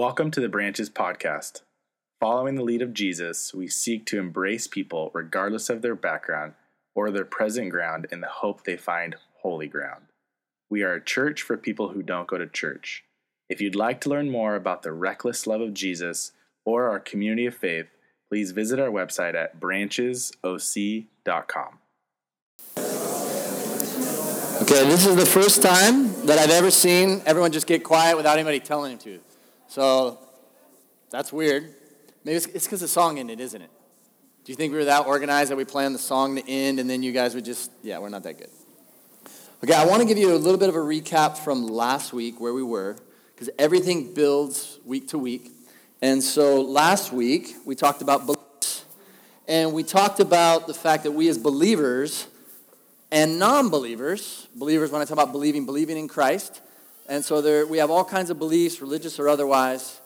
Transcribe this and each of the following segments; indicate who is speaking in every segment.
Speaker 1: Welcome to the Branches Podcast. Following the lead of Jesus, we seek to embrace people regardless of their background or their present ground in the hope they find holy ground. We are a church for people who don't go to church. If you'd like to learn more about the reckless love of Jesus or our community of faith, please visit our website at branchesoc.com.
Speaker 2: Okay, this is the first time that I've ever seen everyone just get quiet without anybody telling them to. So that's weird. Maybe it's because the song ended, isn't it? Do you think we were that organized that we planned the song to end and then you guys would just, yeah, we're not that good. Okay, I want to give you a little bit of a recap from last week where we were because everything builds week to week. And so last week we talked about beliefs and we talked about the fact that we as believers and non-believers, believers when I talk about believing, believing in Christ, and so there, we have all kinds of beliefs, religious or otherwise,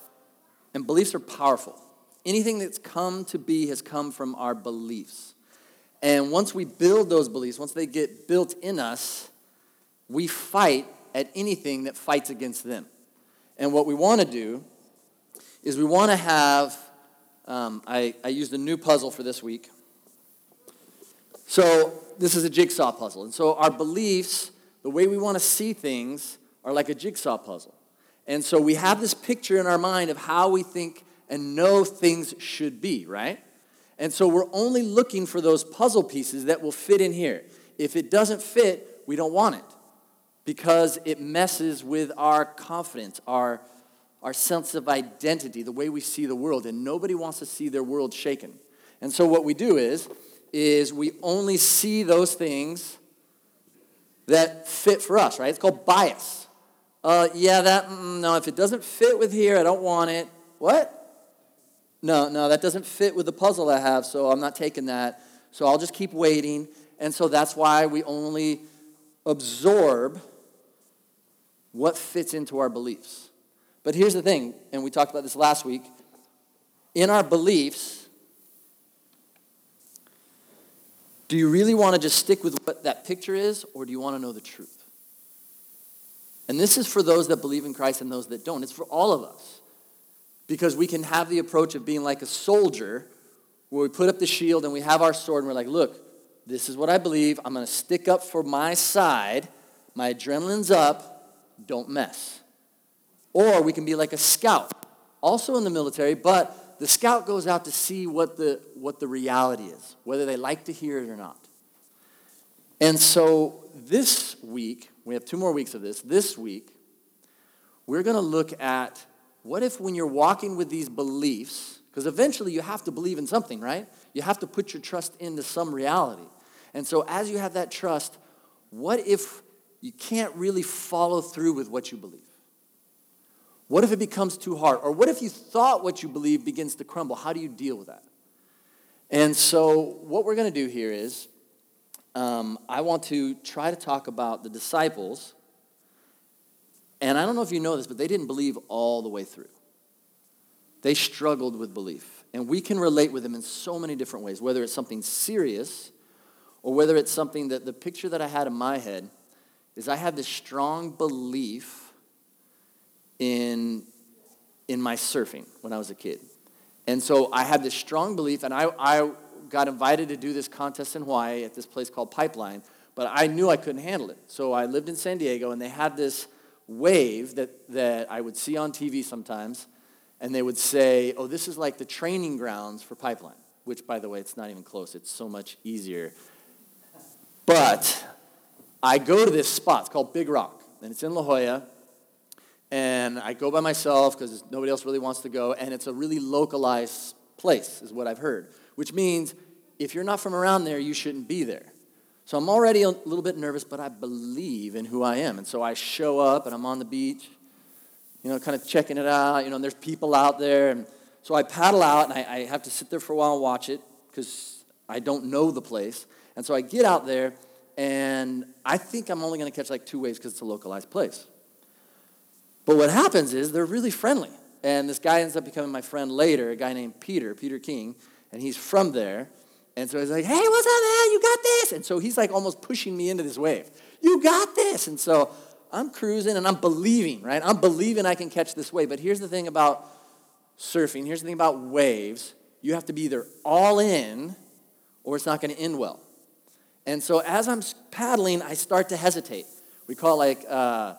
Speaker 2: and beliefs are powerful. Anything that's come to be has come from our beliefs. And once we build those beliefs, once they get built in us, we fight at anything that fights against them. And what we want to do is we want to have, um, I, I used a new puzzle for this week. So this is a jigsaw puzzle. And so our beliefs, the way we want to see things, are like a jigsaw puzzle. And so we have this picture in our mind of how we think and know things should be, right? And so we're only looking for those puzzle pieces that will fit in here. If it doesn't fit, we don't want it because it messes with our confidence, our, our sense of identity, the way we see the world. And nobody wants to see their world shaken. And so what we do is, is we only see those things that fit for us, right? It's called bias. Uh, yeah, that, mm, no, if it doesn't fit with here, I don't want it. What? No, no, that doesn't fit with the puzzle I have, so I'm not taking that. So I'll just keep waiting. And so that's why we only absorb what fits into our beliefs. But here's the thing, and we talked about this last week. In our beliefs, do you really want to just stick with what that picture is, or do you want to know the truth? And this is for those that believe in Christ and those that don't. It's for all of us. Because we can have the approach of being like a soldier where we put up the shield and we have our sword and we're like, look, this is what I believe. I'm going to stick up for my side. My adrenaline's up. Don't mess. Or we can be like a scout, also in the military, but the scout goes out to see what the, what the reality is, whether they like to hear it or not. And so this week, we have two more weeks of this. This week, we're going to look at what if when you're walking with these beliefs, because eventually you have to believe in something, right? You have to put your trust into some reality. And so as you have that trust, what if you can't really follow through with what you believe? What if it becomes too hard? Or what if you thought what you believe begins to crumble? How do you deal with that? And so, what we're going to do here is um, I want to try to talk about the disciples. And I don't know if you know this, but they didn't believe all the way through. They struggled with belief. And we can relate with them in so many different ways, whether it's something serious or whether it's something that the picture that I had in my head is I had this strong belief in, in my surfing when I was a kid. And so I had this strong belief, and I, I got invited to do this contest in Hawaii at this place called Pipeline, but I knew I couldn't handle it. So I lived in San Diego, and they had this wave that, that I would see on TV sometimes, and they would say, oh, this is like the training grounds for Pipeline, which, by the way, it's not even close. It's so much easier. But I go to this spot. It's called Big Rock, and it's in La Jolla. And I go by myself because nobody else really wants to go, and it's a really localized place, is what I've heard which means if you're not from around there, you shouldn't be there. So I'm already a little bit nervous, but I believe in who I am. And so I show up and I'm on the beach, you know, kind of checking it out, you know, and there's people out there. And so I paddle out and I, I have to sit there for a while and watch it because I don't know the place. And so I get out there and I think I'm only going to catch like two waves because it's a localized place. But what happens is they're really friendly. And this guy ends up becoming my friend later, a guy named Peter, Peter King and he's from there. And so he's like, hey, what's up, man? You got this. And so he's like almost pushing me into this wave. You got this. And so I'm cruising and I'm believing, right? I'm believing I can catch this wave. But here's the thing about surfing. Here's the thing about waves. You have to be either all in or it's not going to end well. And so as I'm paddling, I start to hesitate. We call it like uh,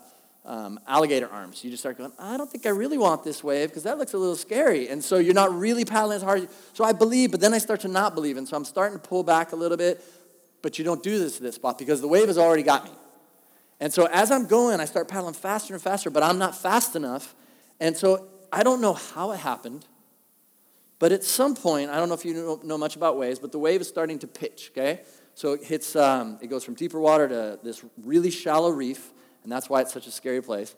Speaker 2: um, alligator arms. You just start going, I don't think I really want this wave because that looks a little scary. And so you're not really paddling as hard. So I believe, but then I start to not believe. And so I'm starting to pull back a little bit, but you don't do this to this spot because the wave has already got me. And so as I'm going, I start paddling faster and faster, but I'm not fast enough. And so I don't know how it happened, but at some point, I don't know if you know much about waves, but the wave is starting to pitch, okay? So it hits, um, it goes from deeper water to this really shallow reef and that's why it's such a scary place,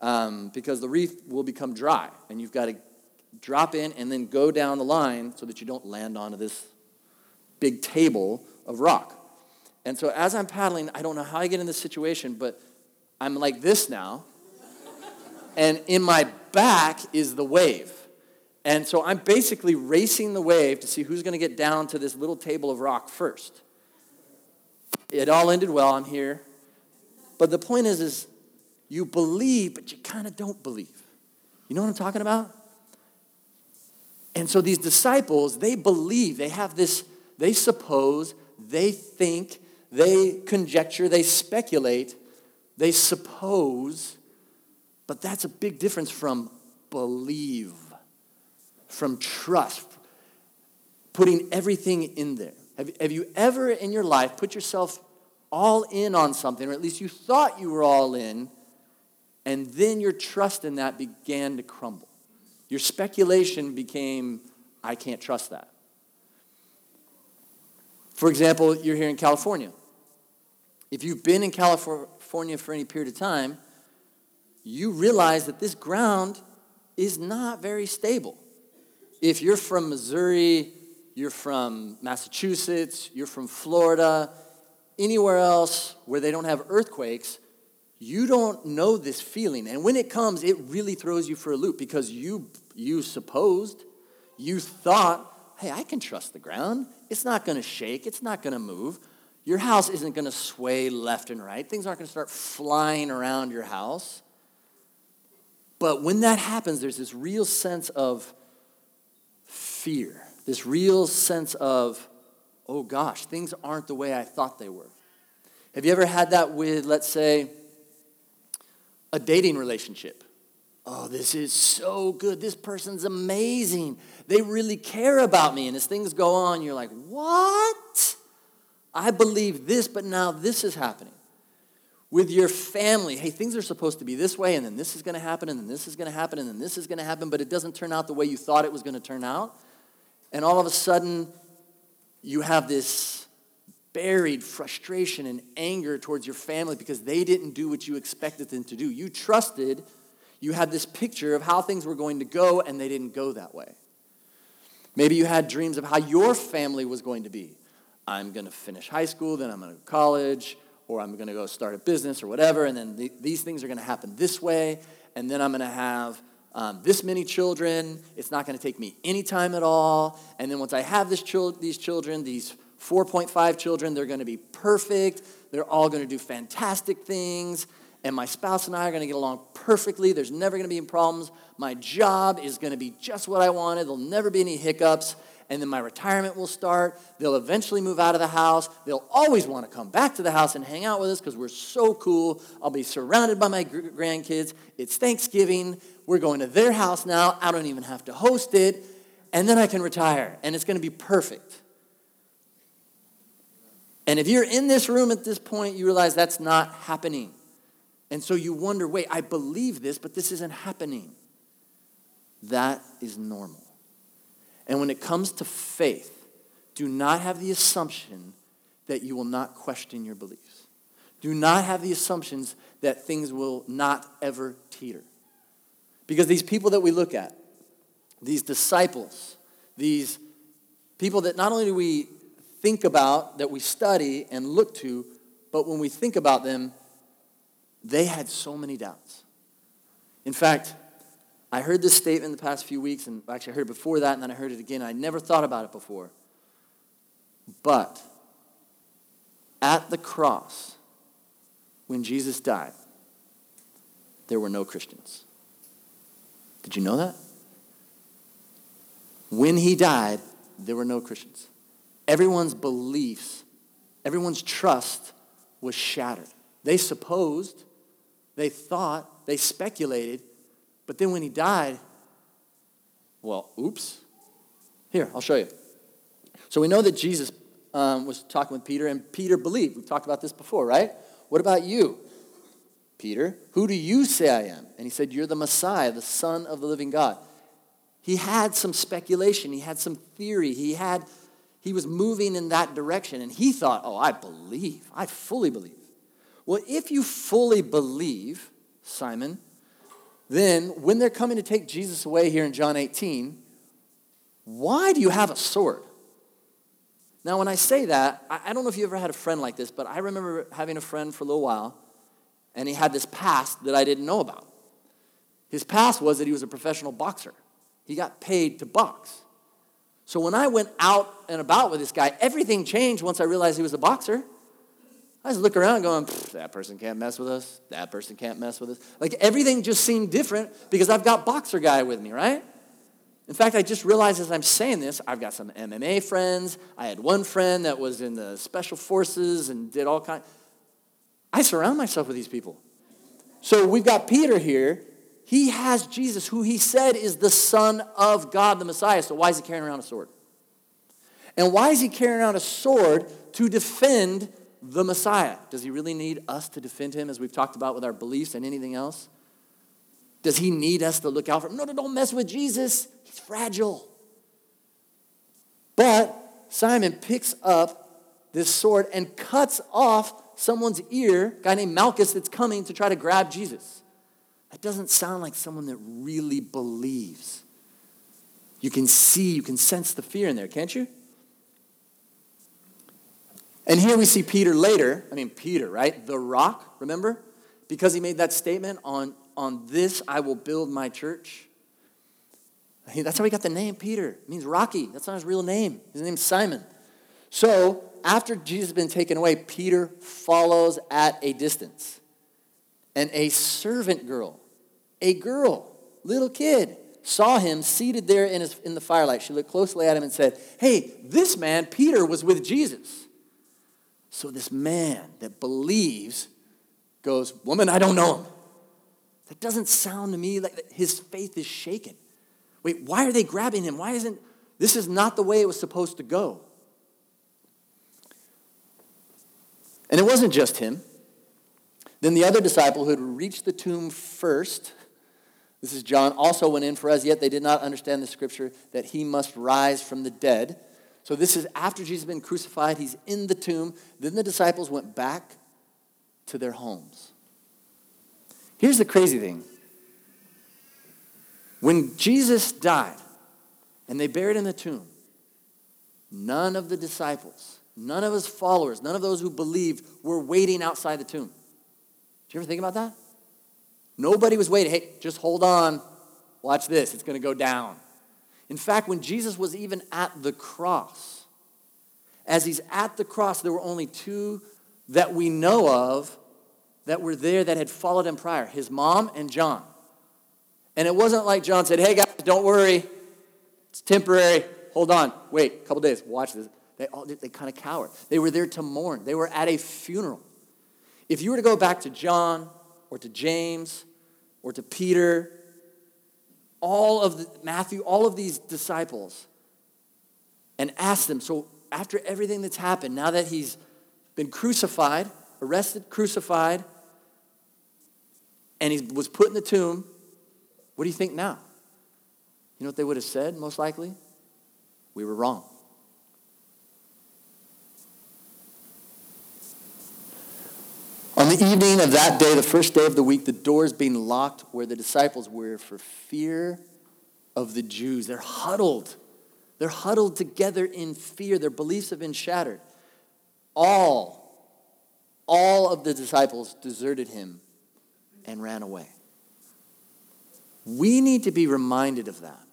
Speaker 2: um, because the reef will become dry, and you've got to drop in and then go down the line so that you don't land onto this big table of rock. And so as I'm paddling, I don't know how I get in this situation, but I'm like this now, and in my back is the wave. And so I'm basically racing the wave to see who's going to get down to this little table of rock first. It all ended well. I'm here. But the point is, is you believe, but you kind of don't believe. You know what I'm talking about? And so these disciples, they believe, they have this, they suppose, they think, they conjecture, they speculate, they suppose, but that's a big difference from believe, from trust, putting everything in there. Have, have you ever in your life put yourself all in on something, or at least you thought you were all in, and then your trust in that began to crumble. Your speculation became, I can't trust that. For example, you're here in California. If you've been in California for any period of time, you realize that this ground is not very stable. If you're from Missouri, you're from Massachusetts, you're from Florida, anywhere else where they don't have earthquakes, you don't know this feeling. And when it comes, it really throws you for a loop because you, you supposed, you thought, hey, I can trust the ground. It's not going to shake, it's not going to move. Your house isn't going to sway left and right. Things aren't going to start flying around your house. But when that happens, there's this real sense of fear, this real sense of, oh gosh, things aren't the way I thought they were. Have you ever had that with, let's say, a dating relationship? Oh, this is so good. This person's amazing. They really care about me. And as things go on, you're like, what? I believe this, but now this is happening. With your family, hey, things are supposed to be this way, and then this is going to happen, and then this is going to happen, and then this is going to happen, but it doesn't turn out the way you thought it was going to turn out. And all of a sudden, you have this buried frustration and anger towards your family because they didn't do what you expected them to do. You trusted, you had this picture of how things were going to go, and they didn't go that way. Maybe you had dreams of how your family was going to be. I'm going to finish high school, then I'm going to college, or I'm going to go start a business or whatever, and then the, these things are going to happen this way, and then I'm going to have um, this many children. It's not going to take me any time at all. And then once I have this chil- these children, these 4.5 children, they're going to be perfect. They're all going to do fantastic things. And my spouse and I are going to get along perfectly. There's never going to be any problems. My job is going to be just what I wanted. There'll never be any hiccups. And then my retirement will start. They'll eventually move out of the house. They'll always want to come back to the house and hang out with us because we're so cool. I'll be surrounded by my grandkids. It's Thanksgiving. We're going to their house now. I don't even have to host it. And then I can retire. And it's going to be perfect. And if you're in this room at this point, you realize that's not happening. And so you wonder wait, I believe this, but this isn't happening. That is normal. And when it comes to faith, do not have the assumption that you will not question your beliefs. Do not have the assumptions that things will not ever teeter. Because these people that we look at, these disciples, these people that not only do we think about, that we study and look to, but when we think about them, they had so many doubts. In fact, I heard this statement the past few weeks, and actually I heard it before that, and then I heard it again. I never thought about it before. But at the cross, when Jesus died, there were no Christians. Did you know that? When he died, there were no Christians. Everyone's beliefs, everyone's trust was shattered. They supposed, they thought, they speculated, but then when he died, well, oops. Here, I'll show you. So we know that Jesus um, was talking with Peter, and Peter believed. We've talked about this before, right? What about you, Peter? Who do you say I am? And he said, You're the Messiah, the Son of the living God. He had some speculation, he had some theory, he had he was moving in that direction, and he thought, Oh, I believe, I fully believe. Well, if you fully believe, Simon, then when they're coming to take Jesus away here in John 18, why do you have a sword? Now, when I say that, I don't know if you ever had a friend like this, but I remember having a friend for a little while, and he had this past that I didn't know about. His past was that he was a professional boxer. He got paid to box. So when I went out and about with this guy, everything changed once I realized he was a boxer. I just look around going, that person can't mess with us. That person can't mess with us. Like everything just seemed different because I've got boxer guy with me, right? In fact, I just realized as I'm saying this, I've got some MMA friends. I had one friend that was in the special forces and did all kinds. I surround myself with these people. So we've got Peter here. He has Jesus, who he said is the Son of God, the Messiah. So why is he carrying around a sword? And why is he carrying around a sword to defend the Messiah? Does he really need us to defend him, as we've talked about with our beliefs and anything else? Does he need us to look out for him? No, no, don't mess with Jesus. He's fragile. But Simon picks up this sword and cuts off someone's ear, guy named Malchus that's coming to try to grab Jesus. That doesn't sound like someone that really believes. You can see, you can sense the fear in there, can't you? And here we see Peter later. I mean, Peter, right? The rock, remember? Because he made that statement on, on this I will build my church. That's how he got the name Peter. It means rocky. That's not his real name. His name's Simon. So after Jesus has been taken away, Peter follows at a distance. And a servant girl, a girl, little kid, saw him seated there in, his, in the firelight. She looked closely at him and said, Hey, this man, Peter, was with Jesus. So this man that believes goes, Woman, I don't know him. That doesn't sound to me like his faith is shaken. Wait, why are they grabbing him? Why isn't this is not the way it was supposed to go? And it wasn't just him. Then the other disciple who had reached the tomb first, this is John, also went in, for as yet they did not understand the scripture that he must rise from the dead. So this is after Jesus has been crucified, he's in the tomb. Then the disciples went back to their homes. Here's the crazy thing. When Jesus died and they buried him in the tomb, none of the disciples, none of his followers, none of those who believed were waiting outside the tomb. Did you ever think about that? Nobody was waiting. Hey, just hold on. Watch this. It's going to go down. In fact, when Jesus was even at the cross, as he's at the cross, there were only two that we know of that were there that had followed him prior his mom and John. And it wasn't like John said, Hey guys, don't worry, it's temporary. Hold on, wait, a couple days, watch this. They, all, they kind of cowered. They were there to mourn, they were at a funeral. If you were to go back to John or to James or to Peter all of the, Matthew, all of these disciples, and ask them, so after everything that's happened, now that he's been crucified, arrested, crucified, and he was put in the tomb, what do you think now? You know what they would have said, most likely? We were wrong. On the evening of that day, the first day of the week, the doors being locked where the disciples were for fear of the Jews. They're huddled. They're huddled together in fear. Their beliefs have been shattered. All, all of the disciples deserted him and ran away. We need to be reminded of that.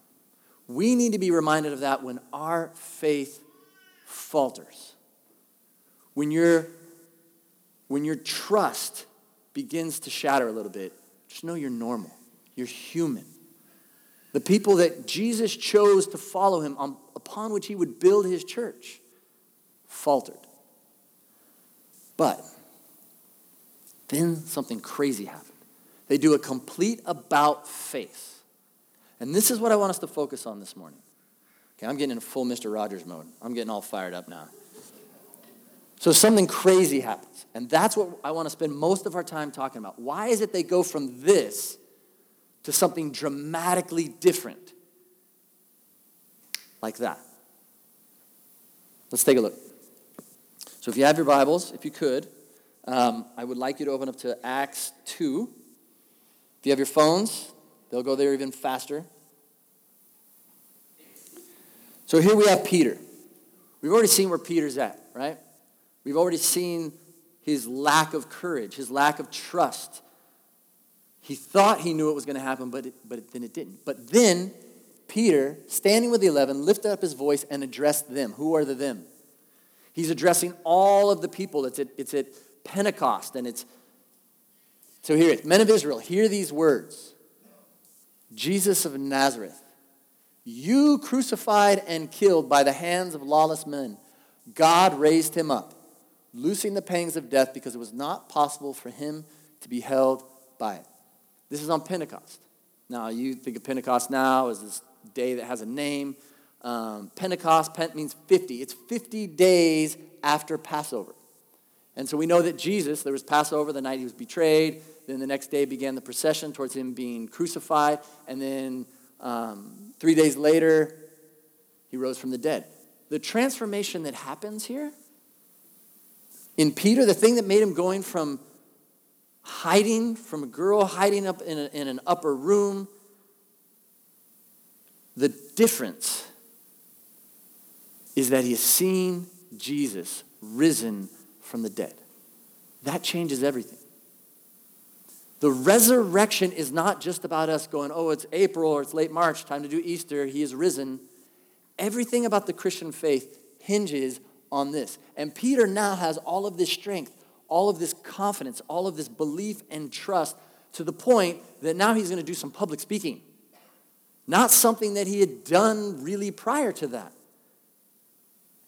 Speaker 2: We need to be reminded of that when our faith falters. When your when your trust begins to shatter a little bit, Just know you're normal. You're human. The people that Jesus chose to follow him, on, upon which he would build his church, faltered. But then something crazy happened. They do a complete about face. And this is what I want us to focus on this morning. Okay, I'm getting in full Mr. Rogers mode. I'm getting all fired up now. So something crazy happens. And that's what I want to spend most of our time talking about. Why is it they go from this to something dramatically different? Like that. Let's take a look. So if you have your Bibles, if you could, um, I would like you to open up to Acts 2. If you have your phones, they'll go there even faster. So here we have Peter. We've already seen where Peter's at, right? We've already seen his lack of courage, his lack of trust. He thought he knew it was going to happen, but, it, but then it didn't. But then Peter, standing with the eleven, lifted up his voice and addressed them. Who are the them? He's addressing all of the people. It's at, it's at Pentecost, and it's so here it Men of Israel, hear these words Jesus of Nazareth, you crucified and killed by the hands of lawless men, God raised him up, loosing the pangs of death because it was not possible for him to be held by it. This is on Pentecost. Now, you think of Pentecost now as this day that has a name. Um, Pentecost Pent means 50. It's 50 days after Passover. And so we know that Jesus, there was Passover the night he was betrayed. Then the next day began the procession towards him being crucified. And then um, three days later, he rose from the dead. The transformation that happens here in Peter, the thing that made him going from hiding from a girl, hiding up in, a, in an upper room, the difference is that he has seen Jesus risen from the dead. That changes everything. The resurrection is not just about us going, oh, it's April or it's late March, time to do Easter, he is risen. Everything about the Christian faith hinges on this. And Peter now has all of this strength, all of this confidence, all of this belief and trust to the point that now he's going to do some public speaking. Not something that he had done really prior to that.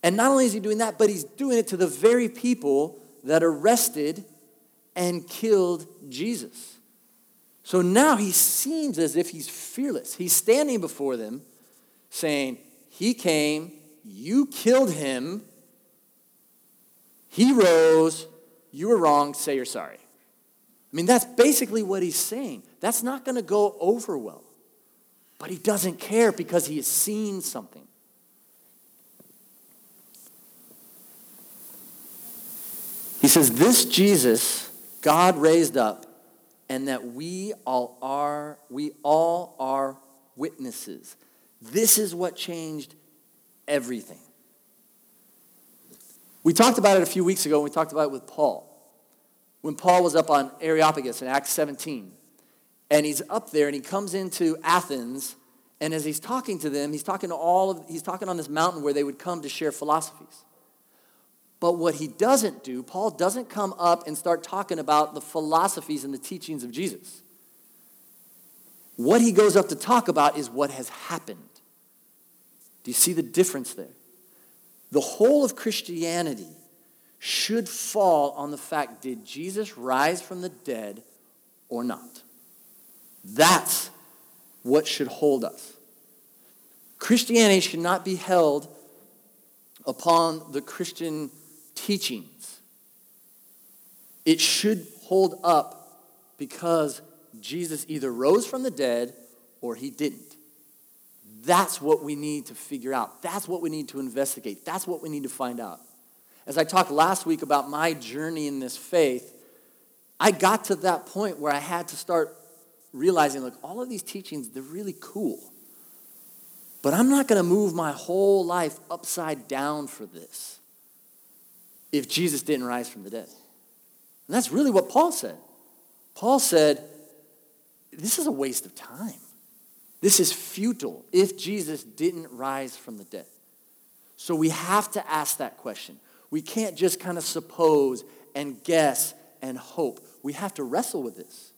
Speaker 2: And not only is he doing that, but he's doing it to the very people that arrested and killed Jesus. So now he seems as if he's fearless. He's standing before them saying, He came, you killed him, he rose, you were wrong, say you're sorry. I mean, that's basically what he's saying. That's not going to go over well. But he doesn't care because he has seen something. He says, This Jesus God raised up, and that we all are, we all are witnesses. This is what changed everything. We talked about it a few weeks ago, and we talked about it with Paul. When Paul was up on Areopagus in Acts 17, and he's up there and he comes into Athens, and as he's talking to them, he's talking to all of, he's talking on this mountain where they would come to share philosophies. But what he doesn't do, Paul doesn't come up and start talking about the philosophies and the teachings of Jesus. What he goes up to talk about is what has happened. Do you see the difference there? The whole of Christianity should fall on the fact did Jesus rise from the dead or not? That's what should hold us. Christianity should not be held upon the Christian teachings. It should hold up because Jesus either rose from the dead or he didn't. That's what we need to figure out. That's what we need to investigate. That's what we need to find out. As I talked last week about my journey in this faith, I got to that point where I had to start realizing, like, all of these teachings, they're really cool. But I'm not going to move my whole life upside down for this if Jesus didn't rise from the dead. And that's really what Paul said. Paul said, This is a waste of time. This is futile if Jesus didn't rise from the dead. So we have to ask that question. We can't just kind of suppose and guess and hope. We have to wrestle with this.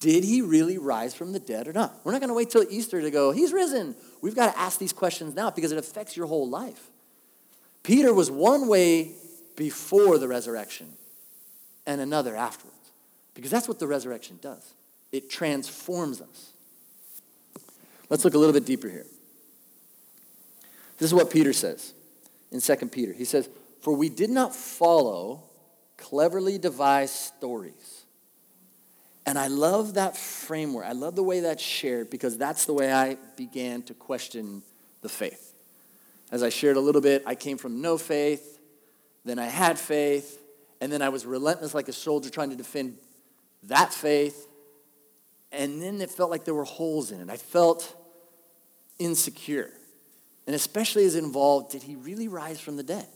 Speaker 2: Did he really rise from the dead or not? We're not going to wait till Easter to go, he's risen. We've got to ask these questions now because it affects your whole life. Peter was one way before the resurrection and another afterwards because that's what the resurrection does it transforms us. Let's look a little bit deeper here. This is what Peter says in 2 Peter. He says, For we did not follow cleverly devised stories. And I love that framework. I love the way that's shared because that's the way I began to question the faith. As I shared a little bit, I came from no faith, then I had faith, and then I was relentless like a soldier trying to defend that faith. And then it felt like there were holes in it. I felt insecure. And especially as involved, did he really rise from the dead?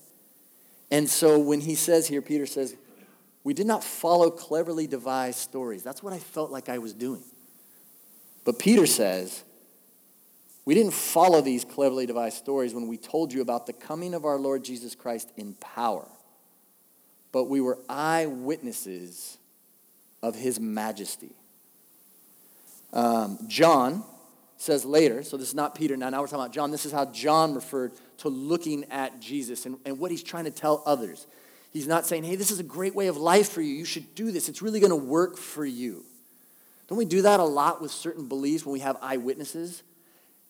Speaker 2: And so when he says here, Peter says, we did not follow cleverly devised stories. That's what I felt like I was doing. But Peter says, we didn't follow these cleverly devised stories when we told you about the coming of our Lord Jesus Christ in power, but we were eyewitnesses of his majesty. Um, John says later, so this is not Peter now, now we're talking about John. This is how John referred to looking at Jesus and, and what he's trying to tell others. He's not saying, hey, this is a great way of life for you. You should do this. It's really going to work for you. Don't we do that a lot with certain beliefs when we have eyewitnesses?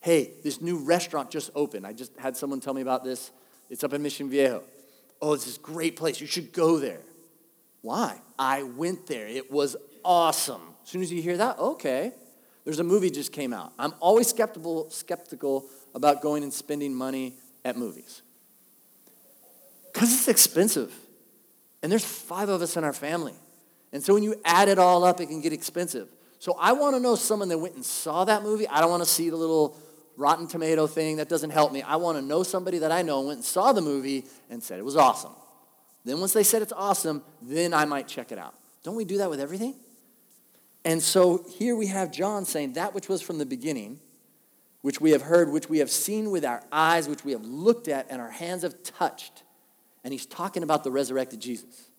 Speaker 2: Hey, this new restaurant just opened. I just had someone tell me about this. It's up in Mission Viejo. Oh, it's this great place. You should go there. Why? I went there. It was awesome. As soon as you hear that, okay. There's a movie just came out. I'm always skeptical, skeptical about going and spending money at movies. Because it's expensive. And there's five of us in our family. And so when you add it all up, it can get expensive. So I want to know someone that went and saw that movie. I don't want to see the little Rotten Tomato thing. That doesn't help me. I want to know somebody that I know went and saw the movie and said it was awesome. Then once they said it's awesome, then I might check it out. Don't we do that with everything? And so here we have John saying, That which was from the beginning, which we have heard, which we have seen with our eyes, which we have looked at, and our hands have touched. And he's talking about the resurrected Jesus.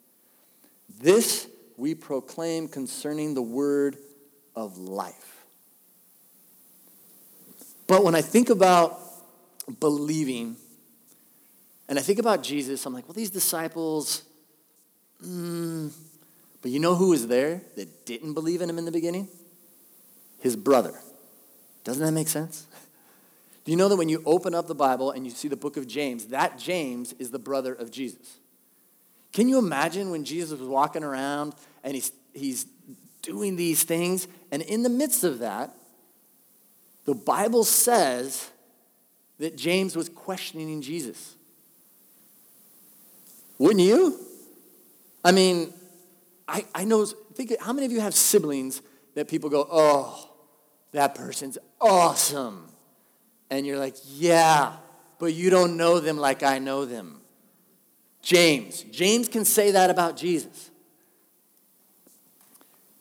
Speaker 2: This we proclaim concerning the word of life. But when I think about believing, and I think about Jesus, I'm like, well, these disciples, mm, but you know who was there that didn't believe in him in the beginning? His brother. Doesn't that make sense? Do you know that when you open up the Bible and you see the book of James, that James is the brother of Jesus? Can you imagine when Jesus was walking around and he's, he's doing these things, and in the midst of that, the Bible says that James was questioning Jesus? Wouldn't you? I mean, I, I know, think, how many of you have siblings that people go, oh, that person's awesome? And you're like, yeah, but you don't know them like I know them. James. James can say that about Jesus.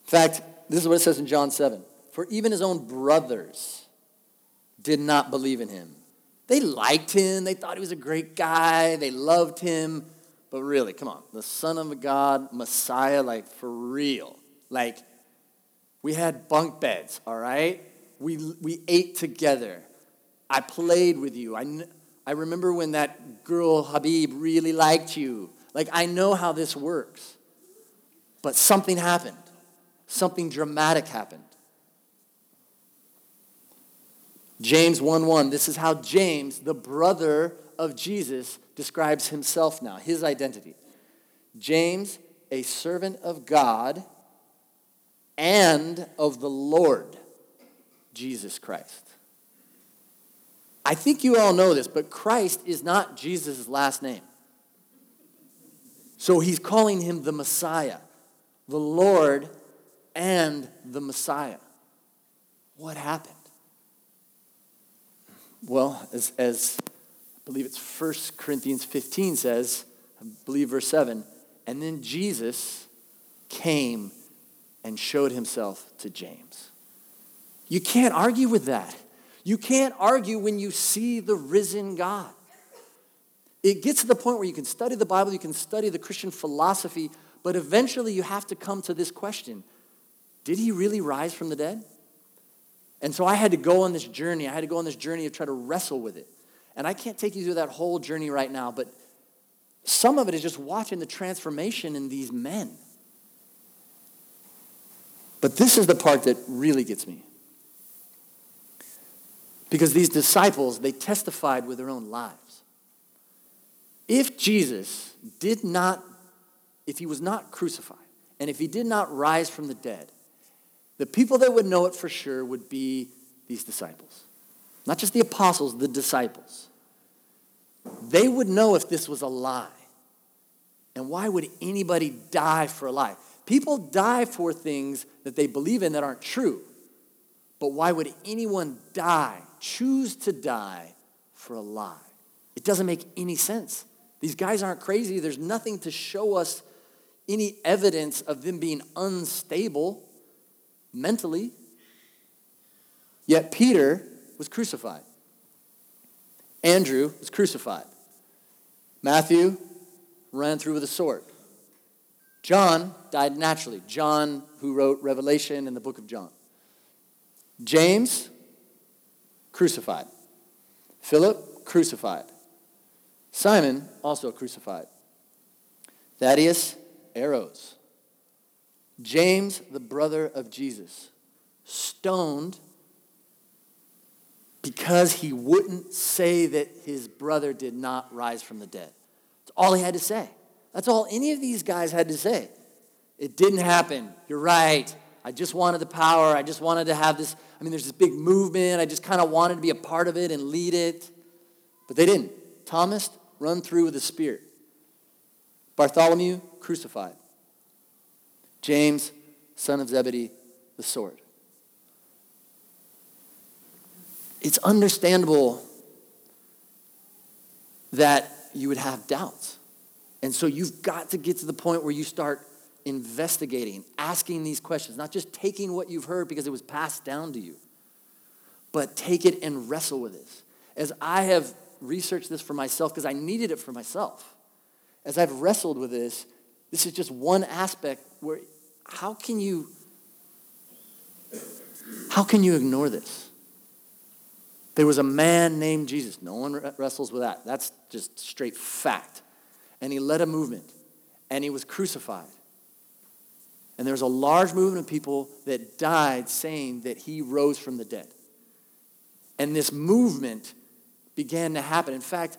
Speaker 2: In fact, this is what it says in John 7. For even his own brothers did not believe in him. They liked him, they thought he was a great guy, they loved him, but really, come on, the Son of God, Messiah, like for real. Like, we had bunk beds, all right? We, we ate together. I played with you. I, I remember when that girl, Habib, really liked you. Like, I know how this works. But something happened, something dramatic happened. James 1 1, this is how James, the brother of Jesus, describes himself now, his identity. James, a servant of God and of the Lord Jesus Christ. I think you all know this, but Christ is not Jesus' last name. So he's calling him the Messiah, the Lord and the Messiah. What happened? Well, as, as I believe it's 1 Corinthians 15 says, I believe verse 7, and then Jesus came and showed himself to James. You can't argue with that. You can't argue when you see the risen God. It gets to the point where you can study the Bible, you can study the Christian philosophy, but eventually you have to come to this question did he really rise from the dead? And so I had to go on this journey. I had to go on this journey of try to wrestle with it. And I can't take you through that whole journey right now, but some of it is just watching the transformation in these men. But this is the part that really gets me. Because these disciples, they testified with their own lives. If Jesus did not, if he was not crucified, and if he did not rise from the dead, the people that would know it for sure would be these disciples. Not just the apostles, the disciples. They would know if this was a lie. And why would anybody die for a lie? People die for things that they believe in that aren't true. But why would anyone die, choose to die for a lie? It doesn't make any sense. These guys aren't crazy. There's nothing to show us any evidence of them being unstable mentally. Yet Peter was crucified. Andrew was crucified. Matthew ran through with a sword. John died naturally. John, who wrote Revelation and the book of John. James, crucified. Philip, crucified. Simon, also crucified. Thaddeus, arrows. James, the brother of Jesus, stoned because he wouldn't say that his brother did not rise from the dead. That's all he had to say. That's all any of these guys had to say. It didn't happen. You're right. I just wanted the power. I just wanted to have this. I mean, there's this big movement. I just kind of wanted to be a part of it and lead it. But they didn't. Thomas, run through with a spear. Bartholomew, crucified. James, son of Zebedee, the sword. It's understandable that you would have doubts. And so you've got to get to the point where you start investigating, asking these questions, not just taking what you've heard because it was passed down to you, but take it and wrestle with this. As I have researched this for myself, because I needed it for myself, as I've wrestled with this, this is just one aspect where how can you how can you ignore this? There was a man named Jesus. No one wrestles with that. That's just straight fact. And he led a movement and he was crucified. And there was a large movement of people that died saying that he rose from the dead. And this movement began to happen. In fact,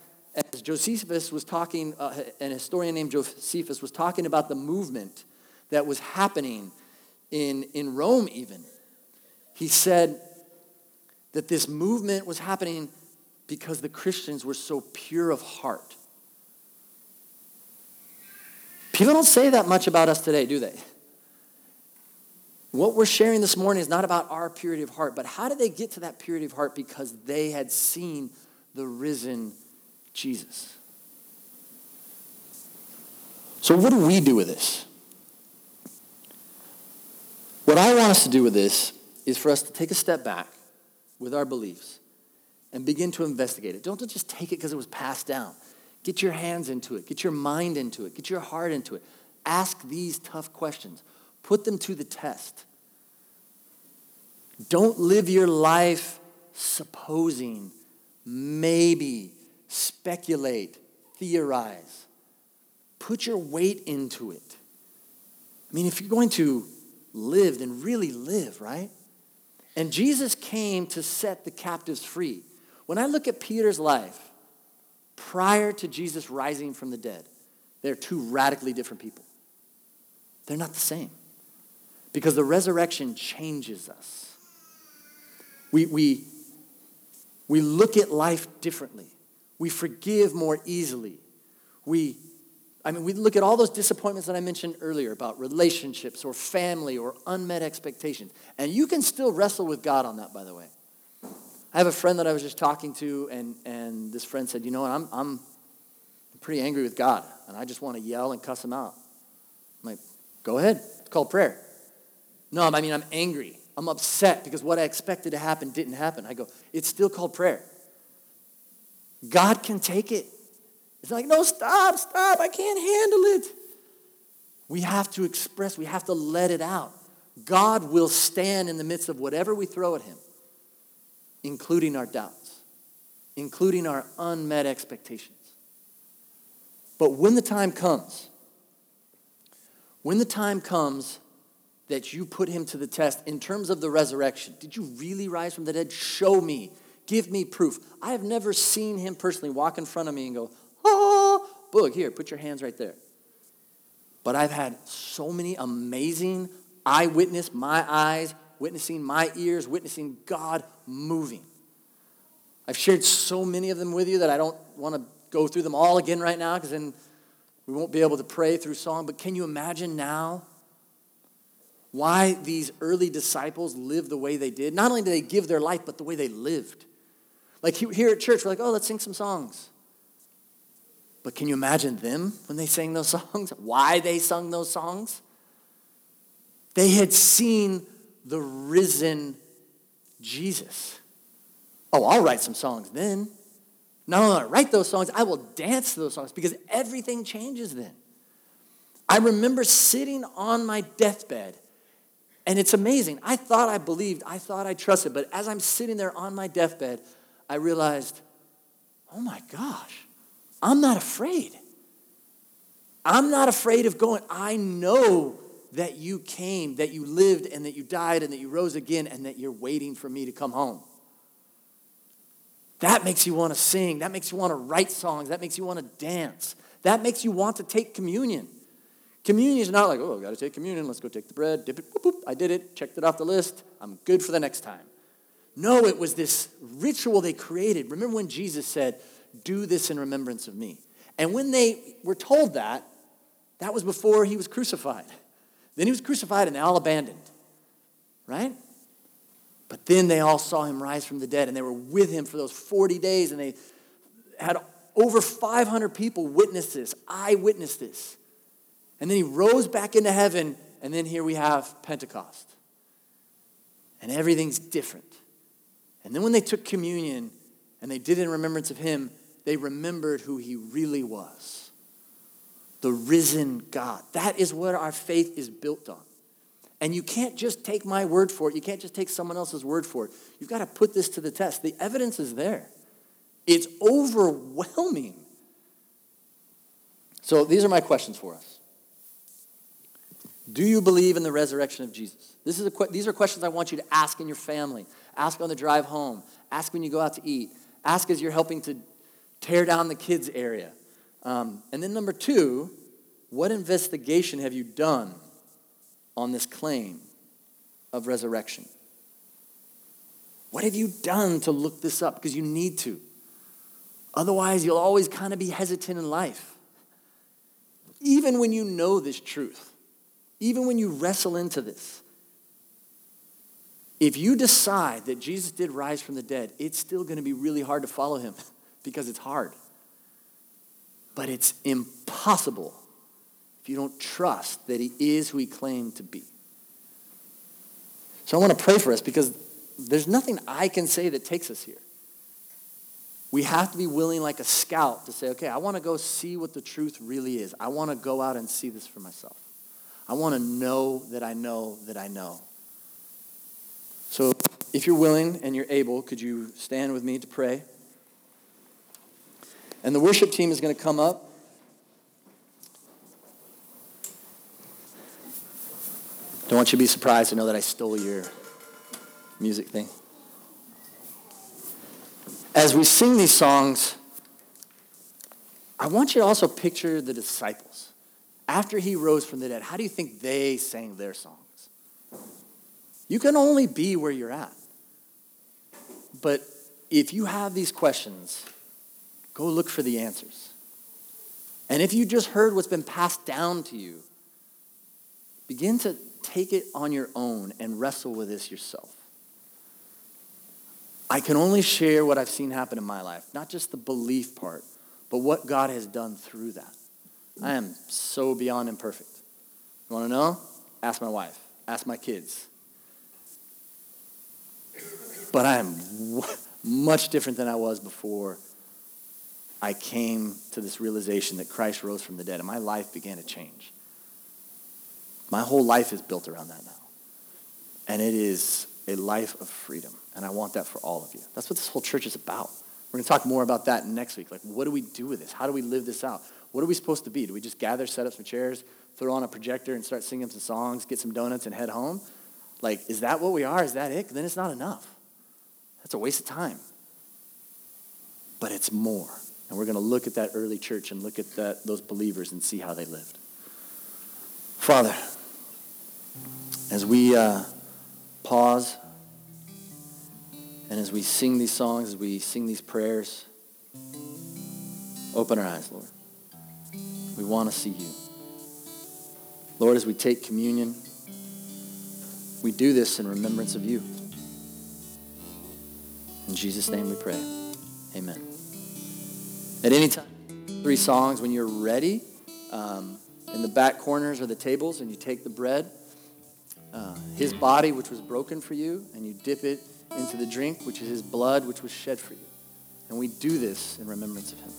Speaker 2: as Josephus was talking, uh, an historian named Josephus was talking about the movement that was happening in, in Rome, even. He said that this movement was happening because the Christians were so pure of heart. People don't say that much about us today, do they? What we're sharing this morning is not about our purity of heart, but how did they get to that purity of heart? Because they had seen the risen Jesus. So, what do we do with this? What I want us to do with this is for us to take a step back with our beliefs and begin to investigate it. Don't just take it because it was passed down. Get your hands into it, get your mind into it, get your heart into it. Ask these tough questions, put them to the test. Don't live your life supposing, maybe, speculate, theorize. Put your weight into it. I mean, if you're going to live, then really live, right? And Jesus came to set the captives free. When I look at Peter's life prior to Jesus rising from the dead, they're two radically different people. They're not the same because the resurrection changes us. We, we, we look at life differently. We forgive more easily. We, I mean, we look at all those disappointments that I mentioned earlier about relationships or family or unmet expectations. And you can still wrestle with God on that, by the way. I have a friend that I was just talking to, and, and this friend said, You know what? I'm, I'm pretty angry with God, and I just want to yell and cuss him out. I'm like, Go ahead. It's called prayer. No, I mean, I'm angry. I'm upset because what I expected to happen didn't happen. I go, It's still called prayer. God can take it. It's like, no, stop, stop. I can't handle it. We have to express, we have to let it out. God will stand in the midst of whatever we throw at him, including our doubts, including our unmet expectations. But when the time comes, when the time comes that you put him to the test in terms of the resurrection, did you really rise from the dead? Show me. Give me proof. I have never seen him personally walk in front of me and go, oh, look, here, put your hands right there. But I've had so many amazing eyewitness, my eyes, witnessing my ears, witnessing God moving. I've shared so many of them with you that I don't want to go through them all again right now because then we won't be able to pray through song. But can you imagine now why these early disciples lived the way they did? Not only did they give their life, but the way they lived. Like here at church, we're like, oh, let's sing some songs. But can you imagine them when they sang those songs? Why they sung those songs? They had seen the risen Jesus. Oh, I'll write some songs then. Not only I write those songs, I will dance those songs because everything changes then. I remember sitting on my deathbed, and it's amazing. I thought I believed, I thought I trusted, but as I'm sitting there on my deathbed, I realized, oh my gosh, I'm not afraid. I'm not afraid of going. I know that you came, that you lived, and that you died, and that you rose again, and that you're waiting for me to come home. That makes you want to sing. That makes you want to write songs. That makes you want to dance. That makes you want to take communion. Communion is not like, oh, I've got to take communion. Let's go take the bread. Dip it. Boop, boop. I did it. Checked it off the list. I'm good for the next time. No, it was this ritual they created. Remember when Jesus said, do this in remembrance of me. And when they were told that, that was before he was crucified. Then he was crucified and they all abandoned, right? But then they all saw him rise from the dead and they were with him for those 40 days and they had over 500 people witness this. I witnessed this. And then he rose back into heaven and then here we have Pentecost. And everything's different. And then when they took communion and they did it in remembrance of him, they remembered who he really was the risen God. That is what our faith is built on. And you can't just take my word for it. You can't just take someone else's word for it. You've got to put this to the test. The evidence is there, it's overwhelming. So these are my questions for us. Do you believe in the resurrection of Jesus? This is a, these are questions I want you to ask in your family. Ask on the drive home. Ask when you go out to eat. Ask as you're helping to tear down the kids' area. Um, and then, number two, what investigation have you done on this claim of resurrection? What have you done to look this up? Because you need to. Otherwise, you'll always kind of be hesitant in life. Even when you know this truth, even when you wrestle into this, if you decide that Jesus did rise from the dead, it's still going to be really hard to follow him. because it's hard. But it's impossible if you don't trust that he is who he claimed to be. So I want to pray for us because there's nothing I can say that takes us here. We have to be willing, like a scout, to say, okay, I want to go see what the truth really is. I want to go out and see this for myself. I want to know that I know that I know. So if you're willing and you're able, could you stand with me to pray? And the worship team is going to come up. Don't want you to be surprised to know that I stole your music thing. As we sing these songs, I want you to also picture the disciples. After he rose from the dead, how do you think they sang their songs? You can only be where you're at. But if you have these questions, Go look for the answers. And if you just heard what's been passed down to you, begin to take it on your own and wrestle with this yourself. I can only share what I've seen happen in my life, not just the belief part, but what God has done through that. I am so beyond imperfect. You want to know? Ask my wife, ask my kids. But I am much different than I was before I came to this realization that Christ rose from the dead and my life began to change. My whole life is built around that now. And it is a life of freedom. And I want that for all of you. That's what this whole church is about. We're going to talk more about that next week. Like, what do we do with this? How do we live this out? What are we supposed to be? Do we just gather, set up some chairs, throw on a projector, and start singing some songs, get some donuts, and head home? Like, is that what we are? Is that it? Then it's not enough. That's a waste of time. But it's more. And we're going to look at that early church and look at that, those believers and see how they lived. Father, as we uh, pause and as we sing these songs, as we sing these prayers, open our eyes, Lord. We want to see you. Lord, as we take communion, we do this in remembrance of you. In Jesus' name we pray. Amen. At any time, three songs, when you're ready, um, in the back corners are the tables, and you take the bread, uh, his body, which was broken for you, and you dip it into the drink, which is his blood, which was shed for you. And we do this in remembrance of him.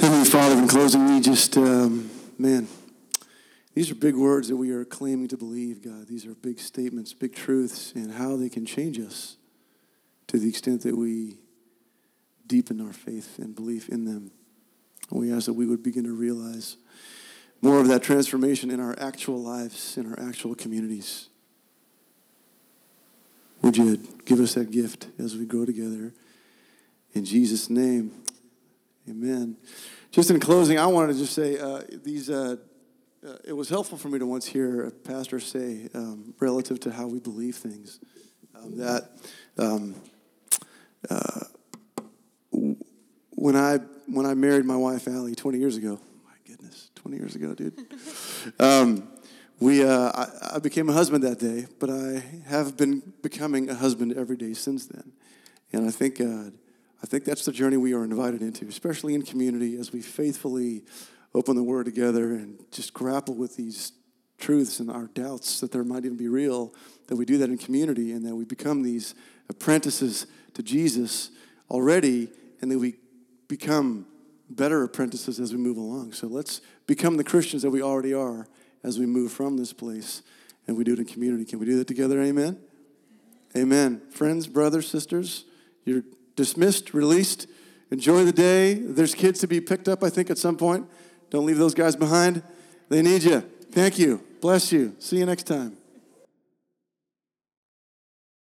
Speaker 3: Heavenly Father, in closing, we just, um, man, these are big words that we are claiming to believe, God. These are big statements, big truths, and how they can change us to the extent that we deepen our faith and belief in them. We ask that we would begin to realize more of that transformation in our actual lives, in our actual communities. Would you give us that gift as we grow together? In Jesus' name, amen. Just in closing, I wanted to just say uh, these. Uh, uh, it was helpful for me to once hear a pastor say, um, relative to how we believe things, um, that um, uh, when I when I married my wife Allie 20 years ago, my goodness, 20 years ago, dude. Um, we uh, I, I became a husband that day, but I have been becoming a husband every day since then, and I think uh, I think that's the journey we are invited into, especially in community as we faithfully open the Word together and just grapple with these truths and our doubts that there might even be real. That we do that in community, and that we become these apprentices to Jesus already, and that we become better apprentices as we move along. So let's become the Christians that we already are as we move from this place and we do it in community. Can we do that together? Amen? Amen. Friends, brothers, sisters, you're dismissed, released. Enjoy the day. There's kids to be picked up, I think, at some point. Don't leave those guys behind. They need you. Thank you. Bless you. See you next time.